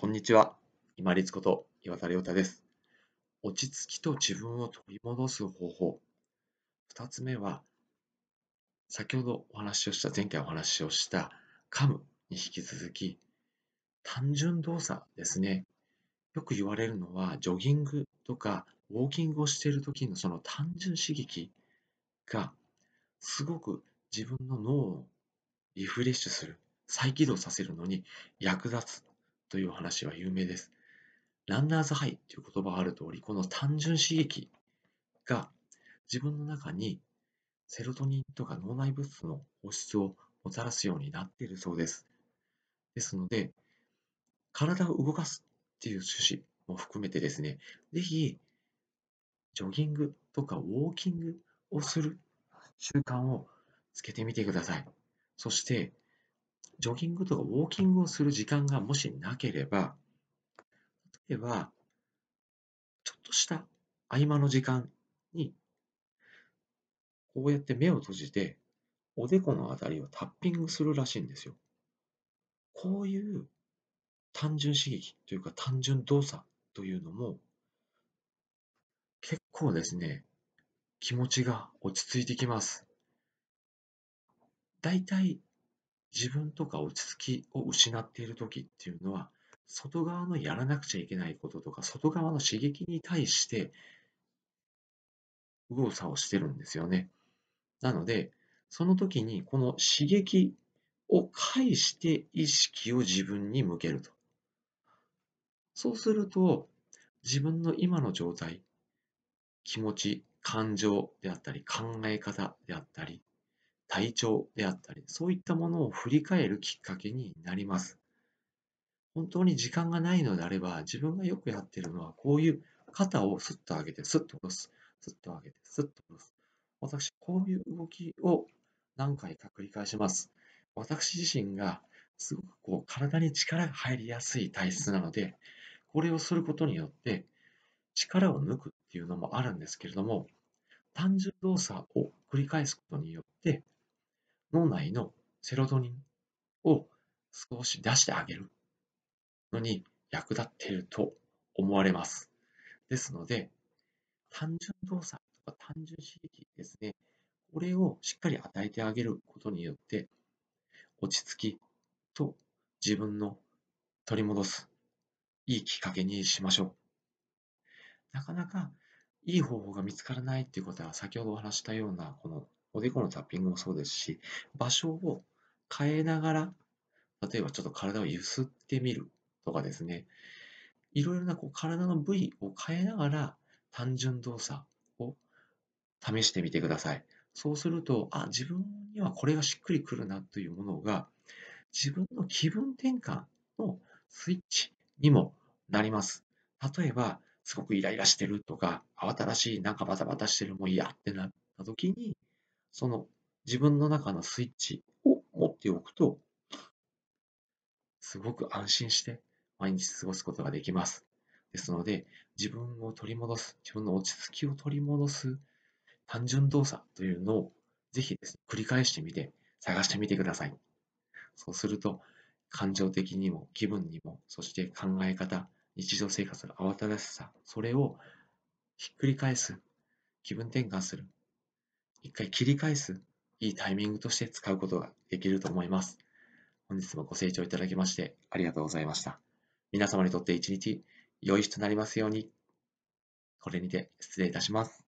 こんにちは。今立こと岩田亮太です。落ち着きと自分を取り戻す方法。二つ目は、先ほどお話をした、前回お話をした噛むに引き続き、単純動作ですね。よく言われるのは、ジョギングとかウォーキングをしている時のその単純刺激が、すごく自分の脳をリフレッシュする、再起動させるのに役立つという話は有名です。ランナーズハイという言葉がある通り、この単純刺激が自分の中にセロトニンとか脳内物質の放出をもたらすようになっているそうです。ですので、体を動かすっていう趣旨も含めてですね、ぜひ、ジョギングとかウォーキングをする習慣をつけてみてください。そして、ジョギングとかウォーキングをする時間がもしなければ、例えば、ちょっとした合間の時間に、こうやって目を閉じて、おでこのあたりをタッピングするらしいんですよ。こういう単純刺激というか単純動作というのも、結構ですね、気持ちが落ち着いてきます。だいたい自分とか落ち着きを失っている時っていうのは、外側のやらなくちゃいけないこととか、外側の刺激に対して右往左往してるんですよね。なので、その時にこの刺激を介して意識を自分に向けると。そうすると、自分の今の状態、気持ち、感情であったり、考え方であったり、体調であったり、そういったものを振り返るきっかけになります。本当に時間がないのであれば、自分がよくやってるのは、こういう肩をスッと上げて、スッと下ろす、スッと上げて、スッと下ろす。私、こういう動きを何回か繰り返します。私自身がすごくこう体に力が入りやすい体質なので、これをすることによって力を抜くっていうのもあるんですけれども、単純動作を繰り返すことによって、脳内のセロトニンを少し出してあげるのに役立っていると思われます。ですので、単純動作とか単純刺激ですね、これをしっかり与えてあげることによって、落ち着きと自分の取り戻すいいきっかけにしましょう。なかなかいい方法が見つからないっていうことは、先ほどお話したような、このおでこのタッピングもそうですし、場所を変えながら、例えばちょっと体を揺すってみるとかですね、いろいろなこう体の部位を変えながら単純動作を試してみてください。そうすると、あ、自分にはこれがしっくりくるなというものが、自分の気分転換のスイッチにもなります。例えば、すごくイライラしてるとか、慌ただしい、なんかバタバタしてる、もう嫌ってなった時に、その自分の中のスイッチを持っておくと、すごく安心して毎日過ごすことができます。ですので、自分を取り戻す、自分の落ち着きを取り戻す単純動作というのをぜひですね、繰り返してみて、探してみてください。そうすると、感情的にも気分にも、そして考え方、日常生活の慌ただしさ、それをひっくり返す、気分転換する、一回切り返す、いいタイミングとして使うことができると思います。本日もご清聴いただきましてありがとうございました。皆様にとって一日良い日となりますように。これにて失礼いたします。